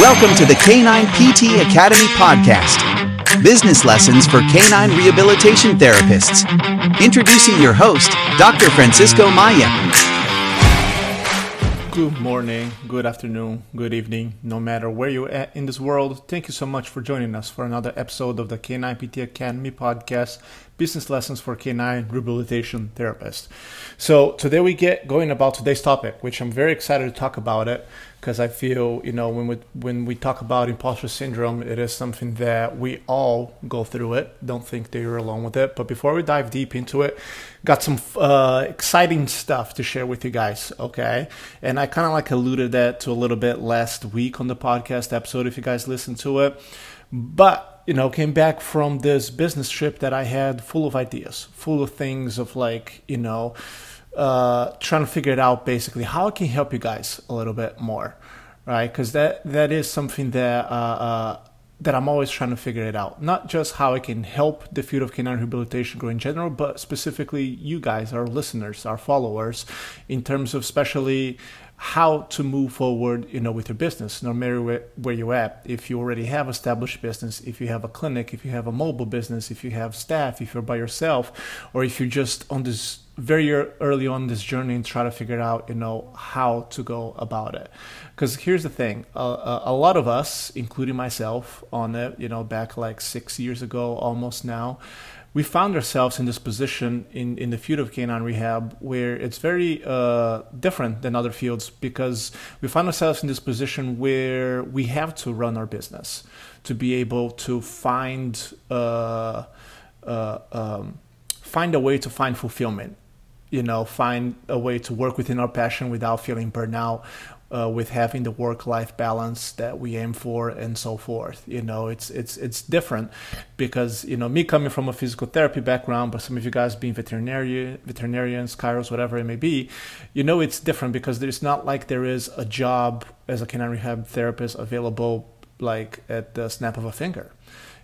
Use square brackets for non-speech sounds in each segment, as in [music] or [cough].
Welcome to the Canine PT Academy podcast. Business lessons for canine rehabilitation therapists. Introducing your host, Dr. Francisco Maia. Good morning, good afternoon, good evening, no matter where you're at in this world. Thank you so much for joining us for another episode of the Canine PT Academy podcast, Business Lessons for Canine Rehabilitation Therapists. So today we get going about today's topic, which I'm very excited to talk about it because I feel you know when we when we talk about imposter syndrome, it is something that we all go through it. Don't think that you're alone with it. But before we dive deep into it, got some uh, exciting stuff to share with you guys. Okay, and I kind of like alluded that to a little bit last week on the podcast episode. If you guys listened to it, but you know came back from this business trip that I had full of ideas, full of things of like you know uh, trying to figure it out basically how I can help you guys a little bit more, right? Because that that is something that uh, uh, that I'm always trying to figure it out. Not just how I can help the field of canine rehabilitation grow in general, but specifically you guys, our listeners, our followers, in terms of especially how to move forward, you know, with your business, no matter where, where you're at. If you already have established business, if you have a clinic, if you have a mobile business, if you have staff, if you're by yourself, or if you're just on this very early on this journey and try to figure out, you know, how to go about it. Because here's the thing: uh, a lot of us, including myself, on it, you know, back like six years ago, almost now, we found ourselves in this position in, in the field of canine rehab where it's very uh, different than other fields because we find ourselves in this position where we have to run our business to be able to find uh, uh, um, find a way to find fulfillment you know find a way to work within our passion without feeling burnout uh, with having the work-life balance that we aim for and so forth. You know it's it's it's different because you know me coming from a physical therapy background but some of you guys being veterinarian veterinarians chiros whatever it may be you know it's different because there's not like there is a job as a canine rehab therapist available like at the snap of a finger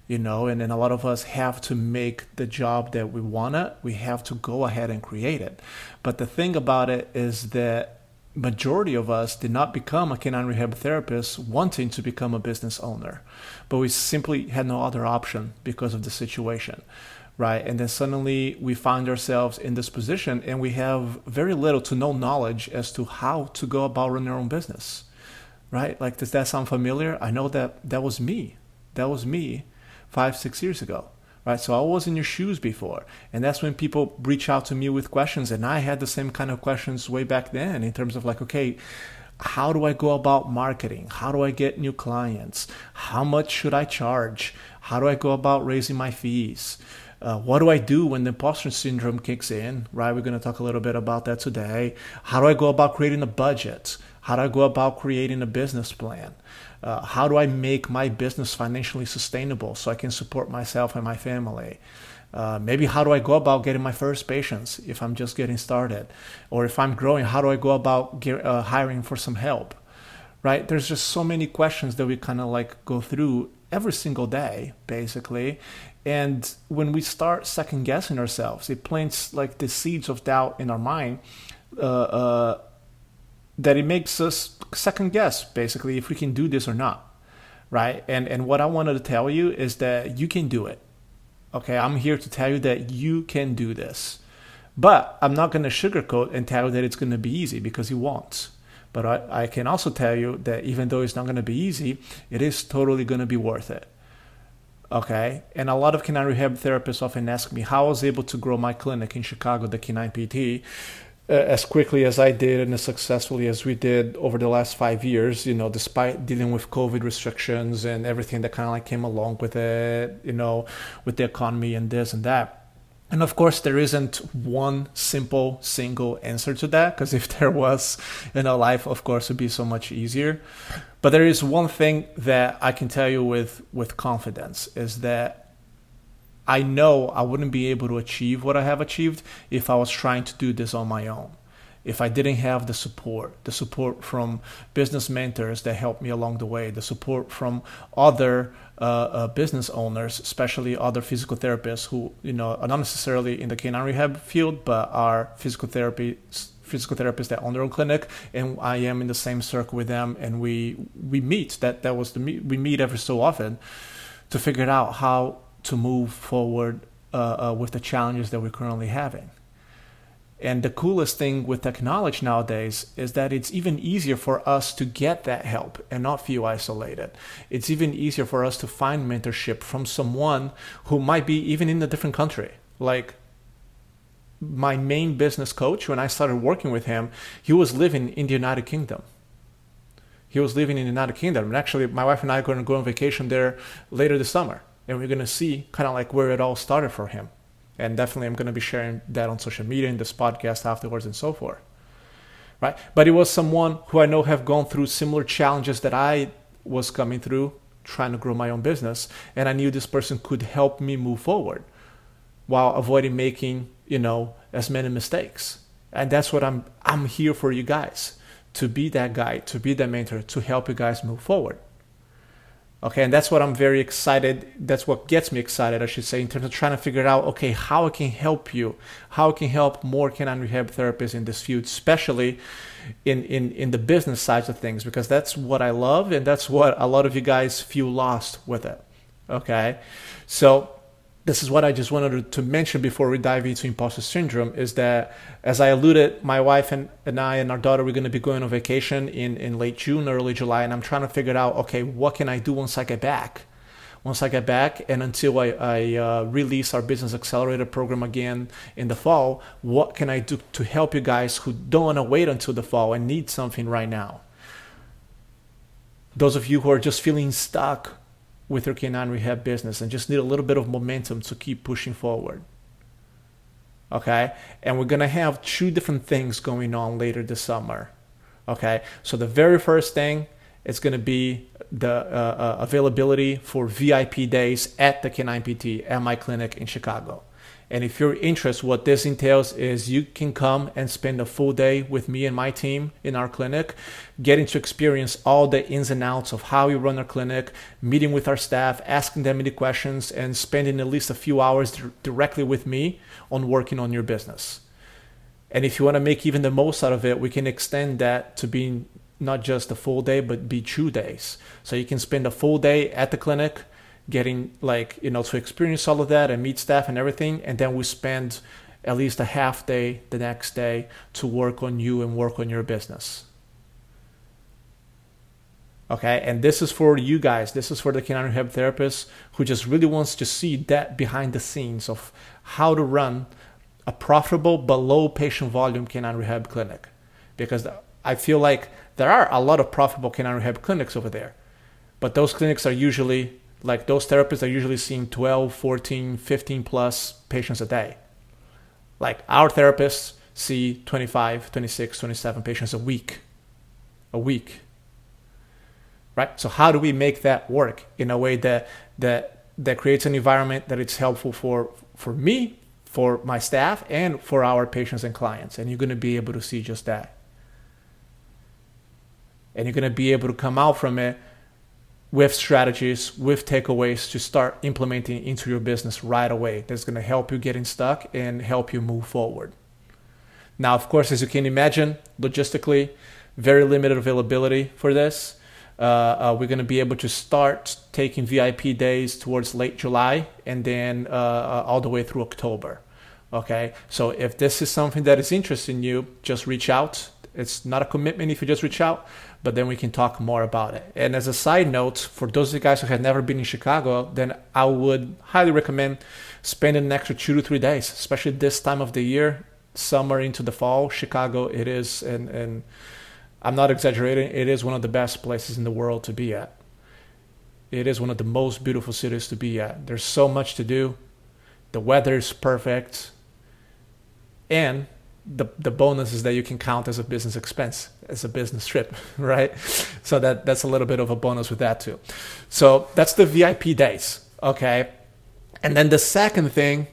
you know and then a lot of us have to make the job that we wanna we have to go ahead and create it. But the thing about it is that majority of us did not become a canine rehab therapist wanting to become a business owner. But we simply had no other option because of the situation right? And then suddenly we find ourselves in this position and we have very little to no knowledge as to how to go about running our own business right? Like does that sound familiar? I know that that was me. That was me five six years ago right? So I was in your shoes before. And that's when people reach out to me with questions. And I had the same kind of questions way back then in terms of like, okay, how do I go about marketing? How do I get new clients? How much should I charge? How do I go about raising my fees? Uh, what do I do when the imposter syndrome kicks in? Right, we're going to talk a little bit about that today. How do I go about creating a budget? How do I go about creating a business plan? Uh, how do I make my business financially sustainable so I can support myself and my family? Uh, maybe how do I go about getting my first patients if I'm just getting started? Or if I'm growing, how do I go about get, uh, hiring for some help? Right? There's just so many questions that we kind of like go through every single day, basically. And when we start second guessing ourselves, it plants like the seeds of doubt in our mind uh, uh, that it makes us second guess basically if we can do this or not right? And and what i wanted to tell you is that you can do it okay? I'm here to tell you that you can do this. But i'm not going to sugarcoat and tell you that it's going to be easy because you won't. But I, I can also tell you that even though it's not going to be easy it is totally going to be worth it okay? And a lot of canine rehab therapists often ask me how i was able to grow my clinic in chicago the canine pt uh, as quickly as I did and as successfully as we did over the last five years, you know, despite dealing with COVID restrictions and everything that kind of like came along with it, you know, with the economy and this and that. And of course, there isn't one simple, single answer to that, because if [laughs] there was, you know, life, of course, would be so much easier. But there is one thing that I can tell you with, with confidence is that I know I wouldn't be able to achieve what I have achieved if I was trying to do this on my own. If I didn't have the support, the support from business mentors that helped me along the way, the support from other uh, uh, business owners, especially other physical therapists who, you know, are not necessarily in the canine rehab field, but are physical therapy physical therapists that own their own clinic, and I am in the same circle with them, and we we meet. That that was the meet. We meet every so often to figure out how to move forward uh, uh, with the challenges that we're currently having. And the coolest thing with technology nowadays is that it's even easier for us to get that help and not feel isolated. It's even easier for us to find mentorship from someone who might be even in a different country. Like my main business coach, when I started working with him, he was living in the United Kingdom. He was living in the United Kingdom. And actually, my wife and I are going to go on vacation there later this summer. And we're going to see kind of like where it all started for him. And definitely i'm going to be sharing that on social media in this podcast afterwards and so forth. Right? But it was someone who i know have gone through similar challenges that i was coming through trying to grow my own business. And i knew this person could help me move forward while avoiding making you know as many mistakes. And that's what i'm i'm here for you guys to be that guy to be that mentor to help you guys move forward Okay, and that's what I'm very excited. That's what gets me excited, I should say, in terms of trying to figure out, okay, how I can help you, how I can help more canine rehab therapists in this field, especially in, in, in the business sides of things, because that's what I love and that's what a lot of you guys feel lost with it. Okay, so this is what I just wanted to mention before we dive into imposter syndrome is that, as I alluded, my wife and, and I and our daughter, we're going to be going on vacation in, in late June, early July, and I'm trying to figure out, okay, what can I do once I get back? Once I get back and until I, I uh, release our business accelerator program again in the fall, what can I do to help you guys who don't want to wait until the fall and need something right now? Those of you who are just feeling stuck with your canine rehab business and just need a little bit of momentum to keep pushing forward. Okay, and we're gonna have two different things going on later this summer. Okay, so the very first thing is gonna be the uh, uh, availability for VIP days at the Canine PT at my clinic in Chicago. And if you're interested, what this entails is you can come and spend a full day with me and my team in our clinic, getting to experience all the ins and outs of how we run our clinic, meeting with our staff, asking them any questions, and spending at least a few hours directly with me on working on your business. And if you want to make even the most out of it, we can extend that to being not just a full day, but be two days. So you can spend a full day at the clinic getting like you know to experience all of that and meet staff and everything and then we spend at least a half day the next day to work on you and work on your business. Okay? And this is for you guys. This is for the canine rehab therapist who just really wants to see that behind the scenes of how to run a profitable but low patient volume canine rehab clinic. Because i feel like there are a lot of profitable canine rehab clinics over there. But those clinics are usually like those therapists are usually seeing 12 14 15 plus patients a day. Like our therapists see 25 26 27 patients a week. A week. Right? So how do we make that work in a way that that that creates an environment that it's helpful for for me for my staff and for our patients and clients? And you're going to be able to see just that. And you're going to be able to come out from it with strategies, with takeaways to start implementing into your business right away. That's going to help you getting stuck and help you move forward. Now, of course, as you can imagine, logistically, very limited availability for this. Uh, uh, we're going to be able to start taking VIP days towards late July and then uh, uh, all the way through October. Okay, so if this is something that is interesting you, just reach out. It's not a commitment if you just reach out, but then we can talk more about it. And as a side note, for those of you guys who have never been in Chicago, then I would highly recommend spending an extra two to three days, especially this time of the year, summer into the fall. Chicago, it is, and, and I'm not exaggerating, it is one of the best places in the world to be at. It is one of the most beautiful cities to be at. There's so much to do. The weather is perfect. And the, the bonus is that you can count as a business expense as a business trip [laughs] right? So that that's a little bit of a bonus with that too. So that's the vip days okay? And then the second thing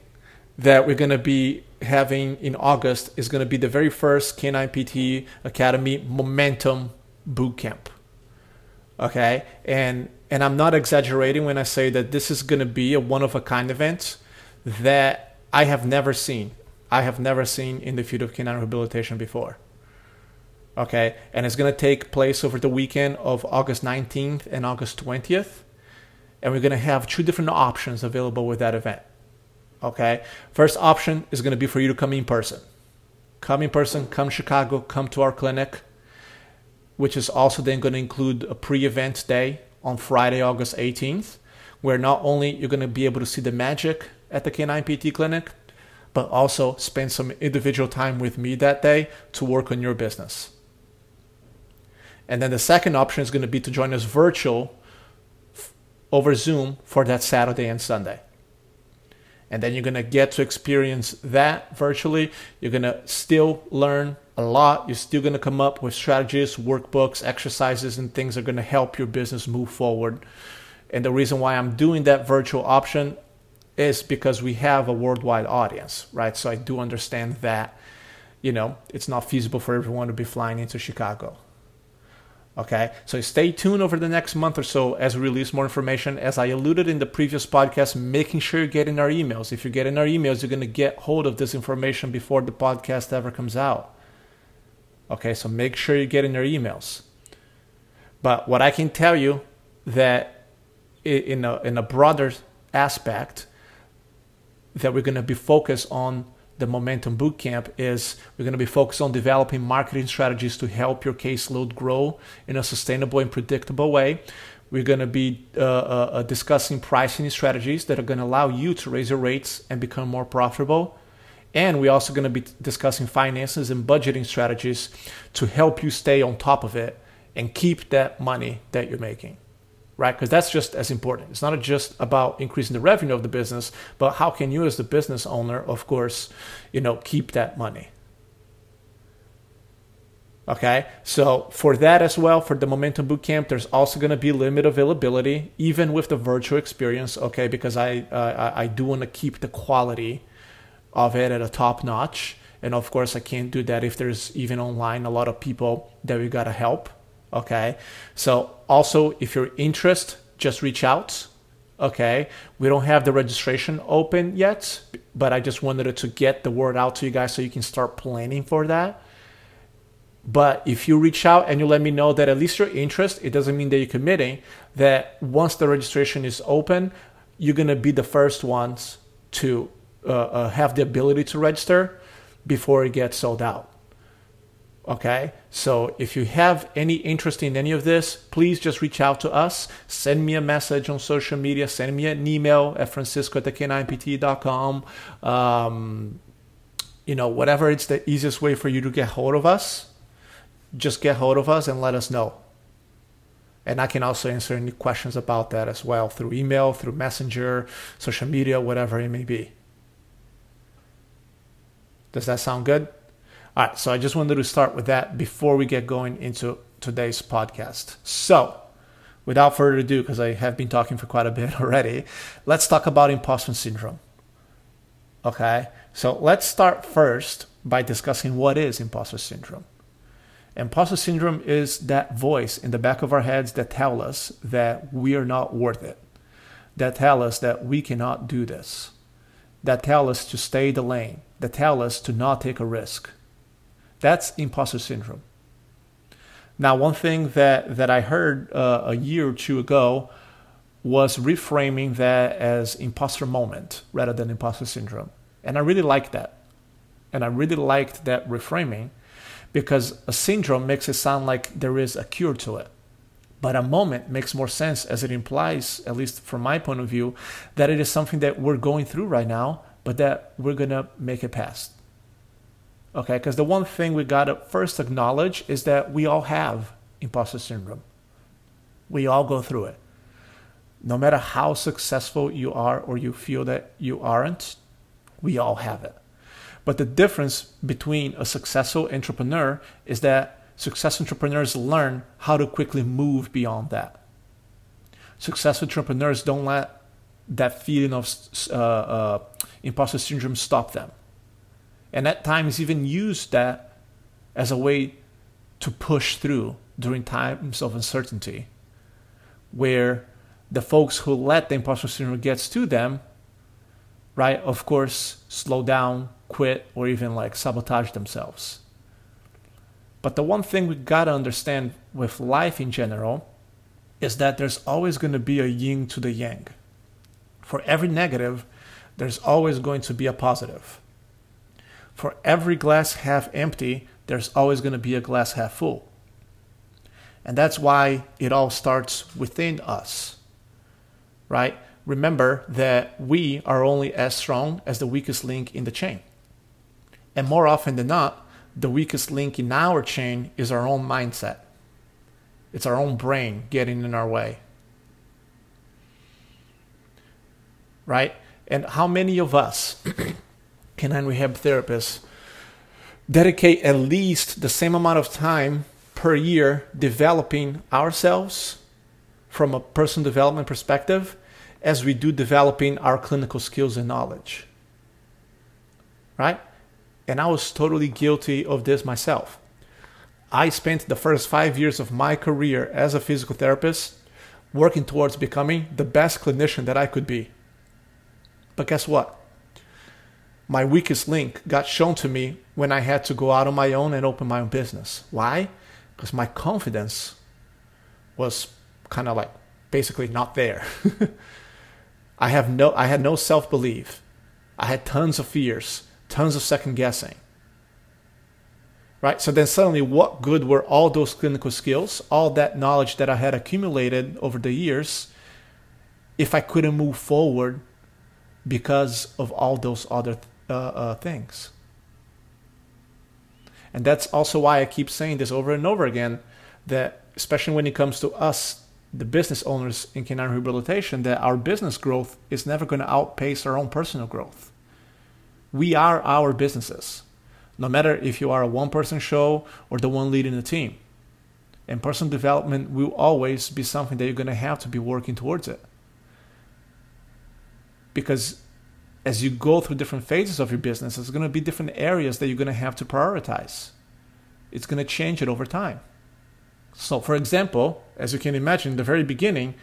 that we're going to be having in august is going to be the very first canine pt academy momentum boot camp okay? And and i'm not exaggerating when i say that this is going to be a one of a kind event that i have never seen I have never seen in the field of canine rehabilitation before. Okay, and it's going to take place over the weekend of August 19th and August 20th. And we're going to have two different options available with that event. Okay, first option is going to be for you to come in person. Come in person, come Chicago, come to our clinic, which is also then going to include a pre event day on Friday, August 18th, where not only you're going to be able to see the magic at the Canine PT clinic, but also spend some individual time with me that day to work on your business. And then the second option is going to be to join us virtual over Zoom for that Saturday and Sunday. And then you're going to get to experience that virtually. You're going to still learn a lot. You're still going to come up with strategies, workbooks, exercises, and things that are going to help your business move forward. And the reason why I'm doing that virtual option is because we have a worldwide audience, right? So I do understand that, you know, it's not feasible for everyone to be flying into Chicago. Okay, so stay tuned over the next month or so as we release more information. As I alluded in the previous podcast, making sure you're getting our emails. If you're getting our emails, you're going to get hold of this information before the podcast ever comes out. Okay, so make sure you're getting our emails. But what I can tell you that in a, in a broader aspect, that we're going to be focused on the Momentum Bootcamp is we're going to be focused on developing marketing strategies to help your caseload grow in a sustainable and predictable way. We're going to be uh, uh, uh discussing pricing strategies that are going to allow you to raise your rates and become more profitable. And we're also going to be discussing finances and budgeting strategies to help you stay on top of it and keep that money that you're making right? Because that's just as important. It's not just about increasing the revenue of the business, but how can you, as the business owner, of course, you know, keep that money. Okay, so for that as well, for the Momentum Bootcamp, there's also going to be limited availability, even with the virtual experience. Okay, because I uh, I do want to keep the quality of it at a top notch, and of course I can't do that if there's even online a lot of people that we gotta help Okay. So also, if you're interested, just reach out. Okay. We don't have the registration open yet, but I just wanted to get the word out to you guys so you can start planning for that. But if you reach out and you let me know that at least you're interested, it doesn't mean that you're committing. That once the registration is open, you're gonna be the first ones to uh, uh, have the ability to register before it gets sold out. Okay, so if you have any interest in any of this, please just reach out to us. Send me a message on social media. Send me an email at francisco at k9pt.com. Um, you know, whatever it's the easiest way for you to get hold of us, just get hold of us and let us know. And I can also answer any questions about that as well through email, through messenger, social media, whatever it may be. Does that sound good? All right, so I just wanted to start with that before we get going into today's podcast. So, without further ado, because I have been talking for quite a bit [laughs] already, let's talk about imposter syndrome. Okay, so let's start first by discussing what is imposter syndrome. Imposter syndrome is that voice in the back of our heads that tell us that we are not worth it, that tell us that we cannot do this, that tell us to stay the lane, that tell us to not take a risk, that's imposter syndrome. Now, one thing that, that I heard uh, a year or two ago was reframing that as imposter moment rather than imposter syndrome. And I really liked that. And I really liked that reframing because a syndrome makes it sound like there is a cure to it. But a moment makes more sense as it implies, at least from my point of view, that it is something that we're going through right now, but that we're going to make it past. Okay, because the one thing we got to first acknowledge is that we all have imposter syndrome. We all go through it. No matter how successful you are or you feel that you aren't, we all have it. But the difference between a successful entrepreneur is that successful entrepreneurs learn how to quickly move beyond that. Successful entrepreneurs don't let that feeling of uh, uh, imposter syndrome stop them and at times even use that as a way to push through during times of uncertainty, where the folks who let the imposter syndrome gets to them, right, of course, slow down, quit, or even like sabotage themselves. But the one thing we got to understand with life in general is that there's always to be a yin to the yang. For every negative, there's always going to be a positive. For every glass half empty, there's always going to be a glass half full. And that's why it all starts within us, right? Remember that we are only as strong as the weakest link in the chain. And more often than not, the weakest link in our chain is our own mindset. It's our own brain getting in our way. Right? And how many of us, [clears throat] canine rehab therapists, dedicate at least the same amount of time per year developing ourselves from a personal development perspective as we do developing our clinical skills and knowledge. Right? And I was totally guilty of this myself. I spent the first five years of my career as a physical therapist working towards becoming the best clinician that I could be. But guess what? My weakest link got shown to me when I had to go out on my own and open my own business. Why? Because my confidence was kind of like basically not there. [laughs] I have no I had no self-belief. I had tons of fears, tons of second guessing. Right? So then suddenly what good were all those clinical skills, all that knowledge that I had accumulated over the years if I couldn't move forward because of all those other uh, uh, things? And that's also why I keep saying this over and over again that, especially when it comes to us, the business owners in canine rehabilitation, that our business growth is never going to outpace our own personal growth. We are our businesses, no matter if you are a one person show or the one leading the team. And personal development will always be something that you're going to have to be working towards it. Because as you go through different phases of your business, there's going to be different areas that you're going to have to prioritize. It's going to change it over time. So, for example, as you can imagine, in the very beginning,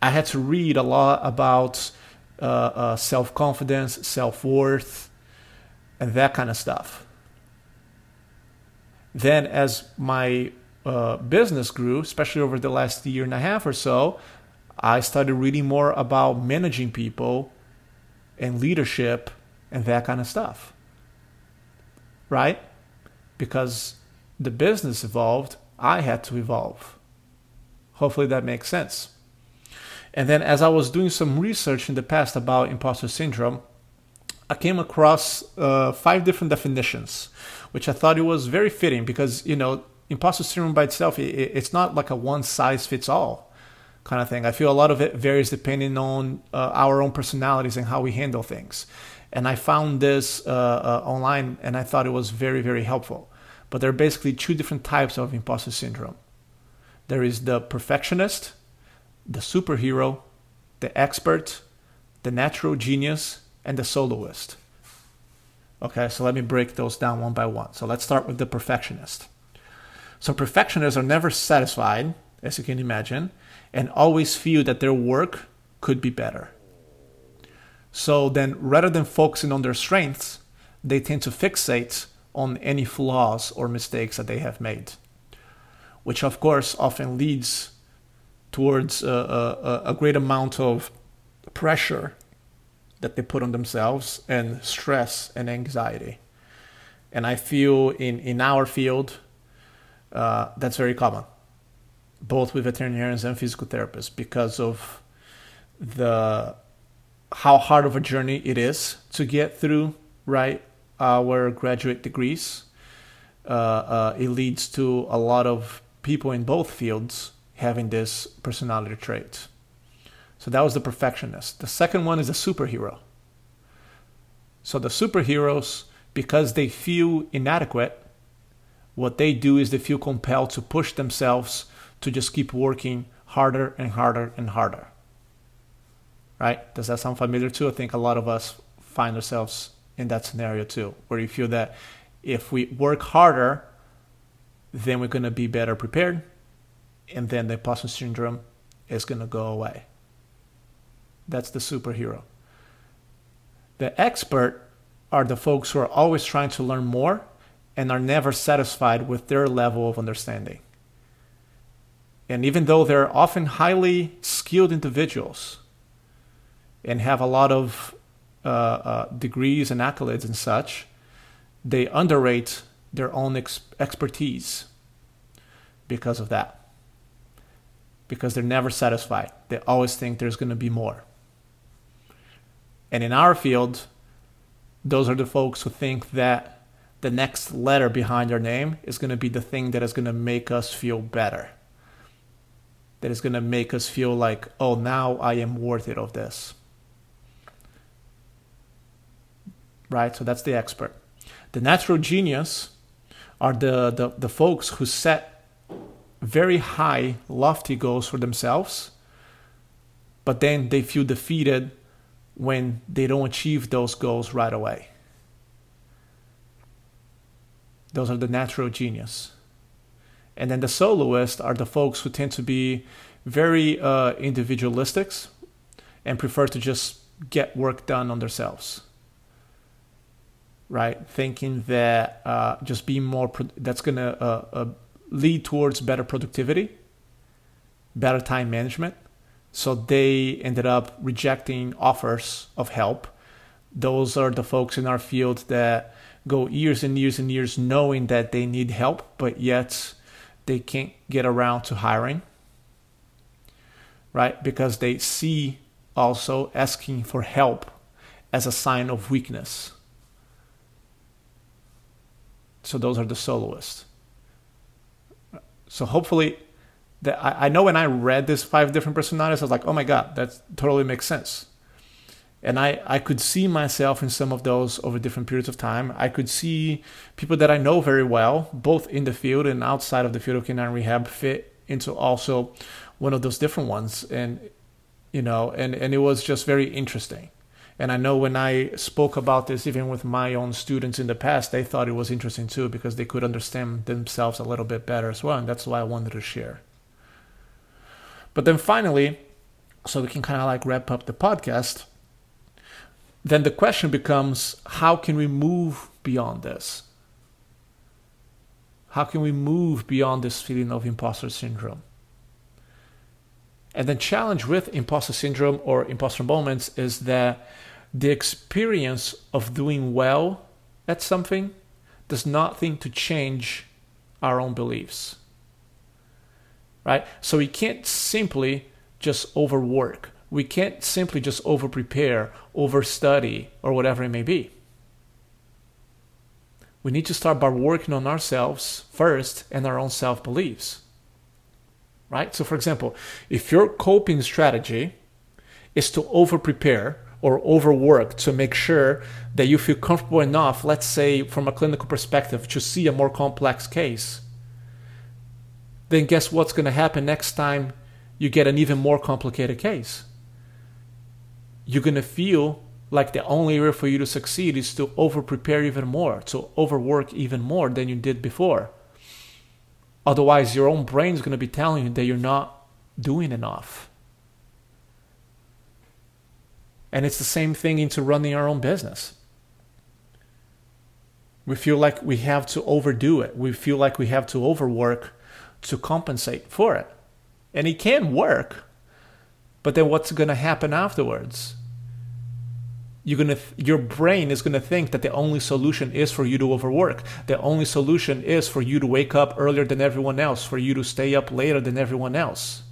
I had to read a lot about uh, uh, self confidence, self worth, and that kind of stuff. Then, as my uh, business grew, especially over the last year and a half or so, I started reading more about managing people and leadership and that kind of stuff. Right? Because the business evolved, I had to evolve. Hopefully that makes sense. And then, as I was doing some research in the past about imposter syndrome, I came across uh, five different definitions, which I thought it was very fitting because, you know, imposter syndrome by itself, it, it's not like a one size fits all kind of thing. I feel a lot of it varies depending on uh, our own personalities and how we handle things. And I found this uh, uh, online and I thought it was very, very helpful. But there are basically two different types of imposter syndrome there is the perfectionist, the superhero, the expert, the natural genius, and the soloist. Okay, so let me break those down one by one. So let's start with the perfectionist. So perfectionists are never satisfied, as you can imagine, and always feel that their work could be better. So then, rather than focusing on their strengths, they tend to fixate on any flaws or mistakes that they have made, which of course often leads towards a, a, a great amount of pressure that they put on themselves and stress and anxiety. And I feel in, in our field, uh, that's very common, both with veterinarians and physical therapists, because of the how hard of a journey it is to get through right our graduate degrees. Uh, uh, it leads to a lot of people in both fields having this personality trait. So that was the perfectionist. The second one is the superhero. So the superheroes, because they feel inadequate, what they do is they feel compelled to push themselves to just keep working harder and harder and harder. Right? Does that sound familiar too? I think a lot of us find ourselves in that scenario too, where you feel that if we work harder, then we're going to be better prepared, and then the imposter syndrome is going to go away. That's the superhero. The expert are the folks who are always trying to learn more and are never satisfied with their level of understanding. And even though they're often highly skilled individuals and have a lot of uh, uh, degrees and accolades and such, they underrate their own ex- expertise because of that. Because they're never satisfied. They always think there's going to be more. And in our field, those are the folks who think that the next letter behind our name is going to be the thing that is going to make us feel better. That is going to make us feel like, oh, now I am worth it of this. Right? So that's the expert. The natural genius are the, the, the folks who set very high, lofty goals for themselves, but then they feel defeated when they don't achieve those goals right away. Those are the natural genius. And then the soloists are the folks who tend to be very uh, individualistic and prefer to just get work done on themselves. Right? Thinking that uh, just being more, pro- that's going to uh, uh, lead towards better productivity, better time management. So they ended up rejecting offers of help. Those are the folks in our field that go years and years and years knowing that they need help, but yet they can't get around to hiring, right? Because they see also asking for help as a sign of weakness. So those are the soloists. So hopefully, that I, I know when I read this five different personalities, I was like, oh my god, that totally makes sense and I, I could see myself in some of those over different periods of time. I could see people that I know very well, both in the field and outside of the field of canine rehab, fit into also one of those different ones. And you know, and, and it was just very interesting. And I know when I spoke about this, even with my own students in the past, they thought it was interesting too because they could understand themselves a little bit better as well. And that's why I wanted to share. But then finally, so we can kind of like wrap up the podcast then the question becomes how can we move beyond this? How can we move beyond this feeling of imposter syndrome? And the challenge with imposter syndrome or imposter moments is that the experience of doing well at something does nothing to change our own beliefs. Right? So we can't simply just overwork we can't simply just over prepare, over study, or whatever it may be. We need to start by working on ourselves first and our own self beliefs. Right? So, for example, if your coping strategy is to over prepare or overwork to make sure that you feel comfortable enough, let's say from a clinical perspective, to see a more complex case, then guess what's going to happen next time you get an even more complicated case? You're going to feel like the only way for you to succeed is to over prepare even more, to overwork even more than you did before. Otherwise, your own brain is going to be telling you that you're not doing enough. And it's the same thing into running our own business. We feel like we have to overdo it. We feel like we have to overwork to compensate for it. And it can work, but then what's going to happen afterwards? You're gonna your brain is going to think that the only solution is for you to overwork. The only solution is for you to wake up earlier than everyone else, for you to stay up later than everyone else.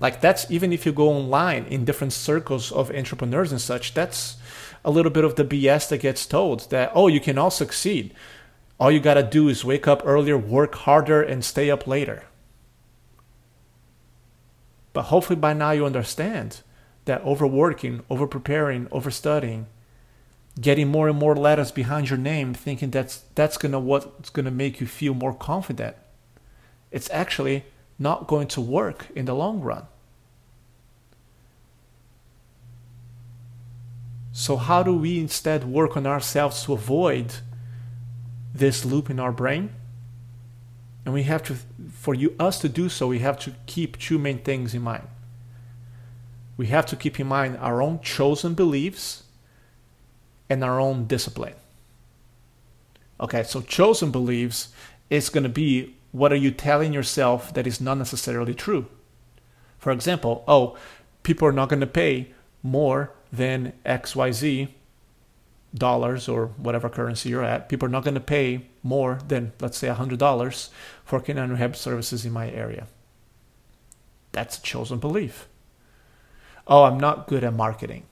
Like that's even if you go online in different circles of entrepreneurs and such, that's a little bit of the BS that gets told that oh, you can all succeed. All you got to do is wake up earlier, work harder and stay up later. But hopefully by now you understand that overworking, overpreparing, overstudying, getting more and more letters behind your name, thinking that's that's gonna what's gonna make you feel more confident. It's actually not going to work in the long run. So how do we instead work on ourselves to avoid this loop in our brain? And we have to, for you, us to do so, we have to keep two main things in mind. We have to keep in mind our own chosen beliefs and our own discipline. Okay, so chosen beliefs is going to be what are you telling yourself that is not necessarily true. For example, oh, people are not going to pay more than XYZ dollars or whatever currency you're at. People are not going to pay more than, let's say, $100 for canine rehab services in my area. That's a chosen belief. Oh, I'm not good at marketing.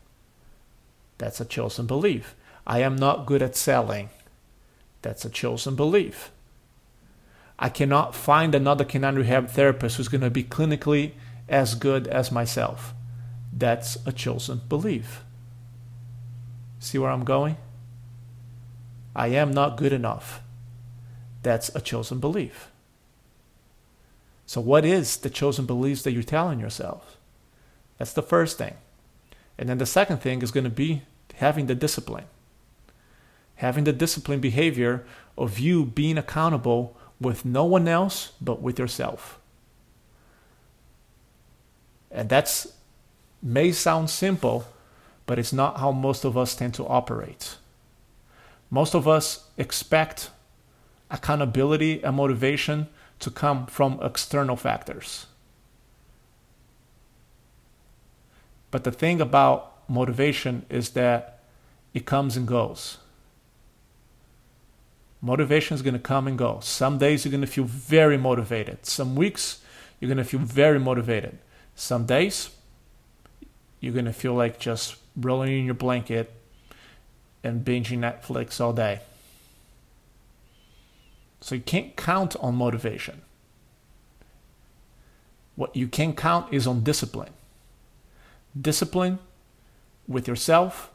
That's a chosen belief. I am not good at selling. That's a chosen belief. I cannot find another canine rehab therapist who's going to be clinically as good as myself. That's a chosen belief. See where I'm going? I am not good enough. That's a chosen belief. So, what is the chosen beliefs that you're telling yourself? That's the first thing. And then the second thing is going to be having the discipline. Having the discipline behavior of you being accountable with no one else but with yourself. And that's may sound simple, but it's not how most of us tend to operate. Most of us expect accountability and motivation to come from external factors. But the thing about motivation is that it comes and goes. Motivation is going to come and go. Some days you're going to feel very motivated. Some weeks you're going to feel very motivated. Some days you're going to feel like just rolling in your blanket and binging Netflix all day. So you can't count on motivation. What you can count is on discipline. Discipline with yourself,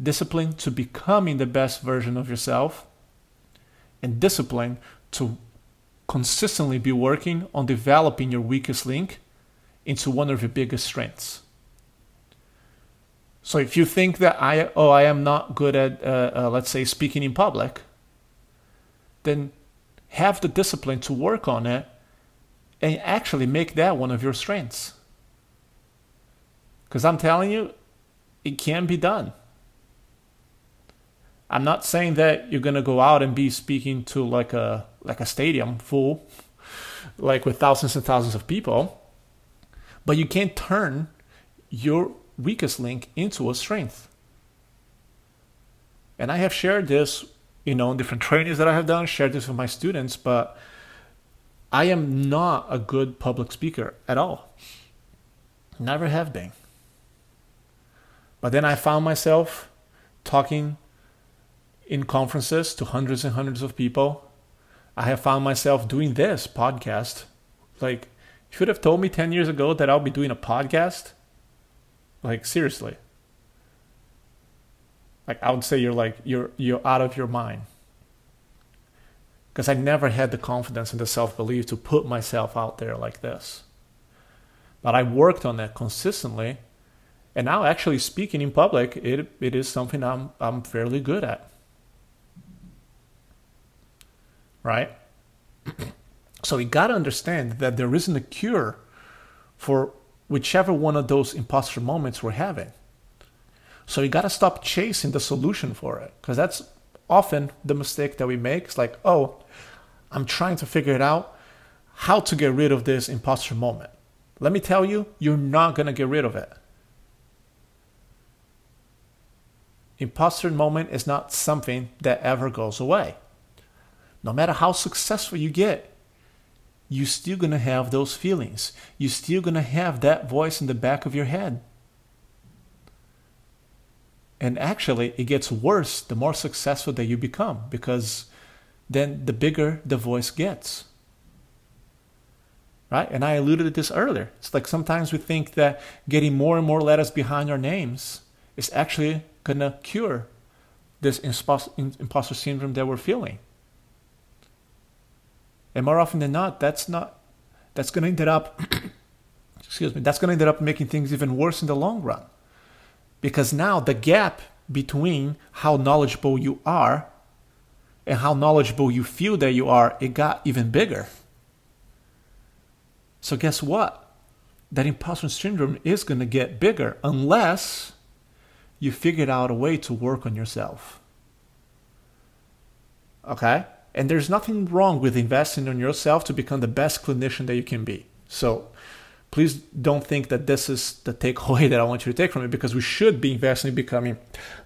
discipline to becoming the best version of yourself, and discipline to consistently be working on developing your weakest link into one of your biggest strengths. So if you think that I oh I am not good at uh, uh, let's say speaking in public, then have the discipline to work on it and actually make that one of your strengths. Because I'm telling you, it can be done. I'm not saying that you're gonna go out and be speaking to like a like a stadium full, like with thousands and thousands of people, but you can turn your weakest link into a strength. And I have shared this, you know, in different trainings that I have done, shared this with my students, but I am not a good public speaker at all. Never have been. But then I found myself talking in conferences to hundreds and hundreds of people. I have found myself doing this podcast. Like, you should have told me 10 years ago that I'll be doing a podcast. Like, seriously. Like, I would say you're like, you're, you're out of your mind. Because I never had the confidence and the self belief to put myself out there like this. But I worked on that consistently. And now, actually, speaking in public, it, it is something I'm, I'm fairly good at right? [clears throat] so we got to understand that there isn't a cure for whichever one of those imposter moments we're having. So you got to stop chasing the solution for it because that's often the mistake that we make. It's like, oh, I'm trying to figure it out how to get rid of this imposter moment. Let me tell you, you're not going to get rid of it. Imposter moment is not something that ever goes away no matter how successful you get, you're still going to have those feelings. You're still going to have that voice in the back of your head. And actually, it gets worse the more successful that you become because then the bigger the voice gets. Right? And I alluded to this earlier. It's like sometimes we think that getting more and more letters behind our names is actually going to cure this imposter syndrome that we're feeling. And more often than not, that's not that's going to end up [coughs] excuse me, that's going to end up making things even worse in the long run. Because now the gap between how knowledgeable you are and how knowledgeable you feel that you are, it got even bigger. So guess what? That imposter syndrome is going to get bigger unless you figured out a way to work on yourself. Okay? And there's nothing wrong with investing in yourself to become the best clinician that you can be. So please don't think that this is the takeaway [laughs] that I want you to take from it because we should be investing in becoming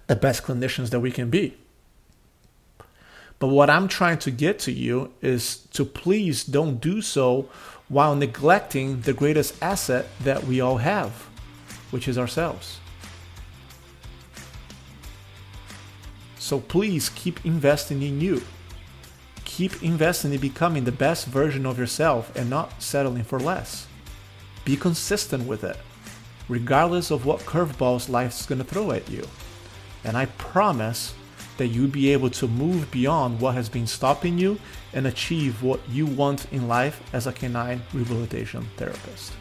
the best clinicians that we can be. But what I'm trying to get to you is to please don't do so while neglecting the greatest asset that we all have, which is ourselves. So please keep investing in you. Keep investing in becoming the best version of yourself and not settling for less. Be consistent with it, regardless of what curveballs life's gonna throw at you. And I promise that you'll be able to move beyond what has been stopping you and achieve what you want in life as a canine rehabilitation therapist.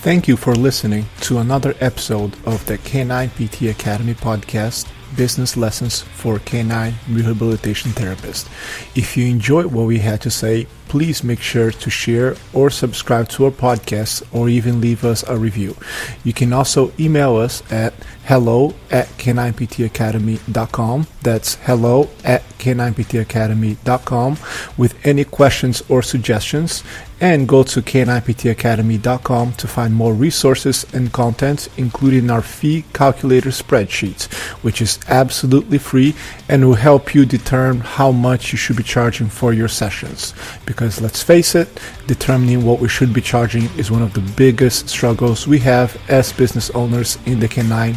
Thank you for listening to another episode of the Canine PT Academy podcast business lessons for canine rehabilitation therapists. If you enjoyed what we had to say, please make sure to share or subscribe to our podcast or even leave us a review. You can also email us at hello at k9ptacademy.com. That's hello at k9ptacademy.com with any questions or suggestions. And go to k9ptacademy.com to find more resources and content, including our fee calculator spreadsheet, which is absolutely free and will help you determine how much you should be charging for your sessions. Because let's face it, determining what we should be charging is one of the biggest struggles we have as business owners in the canine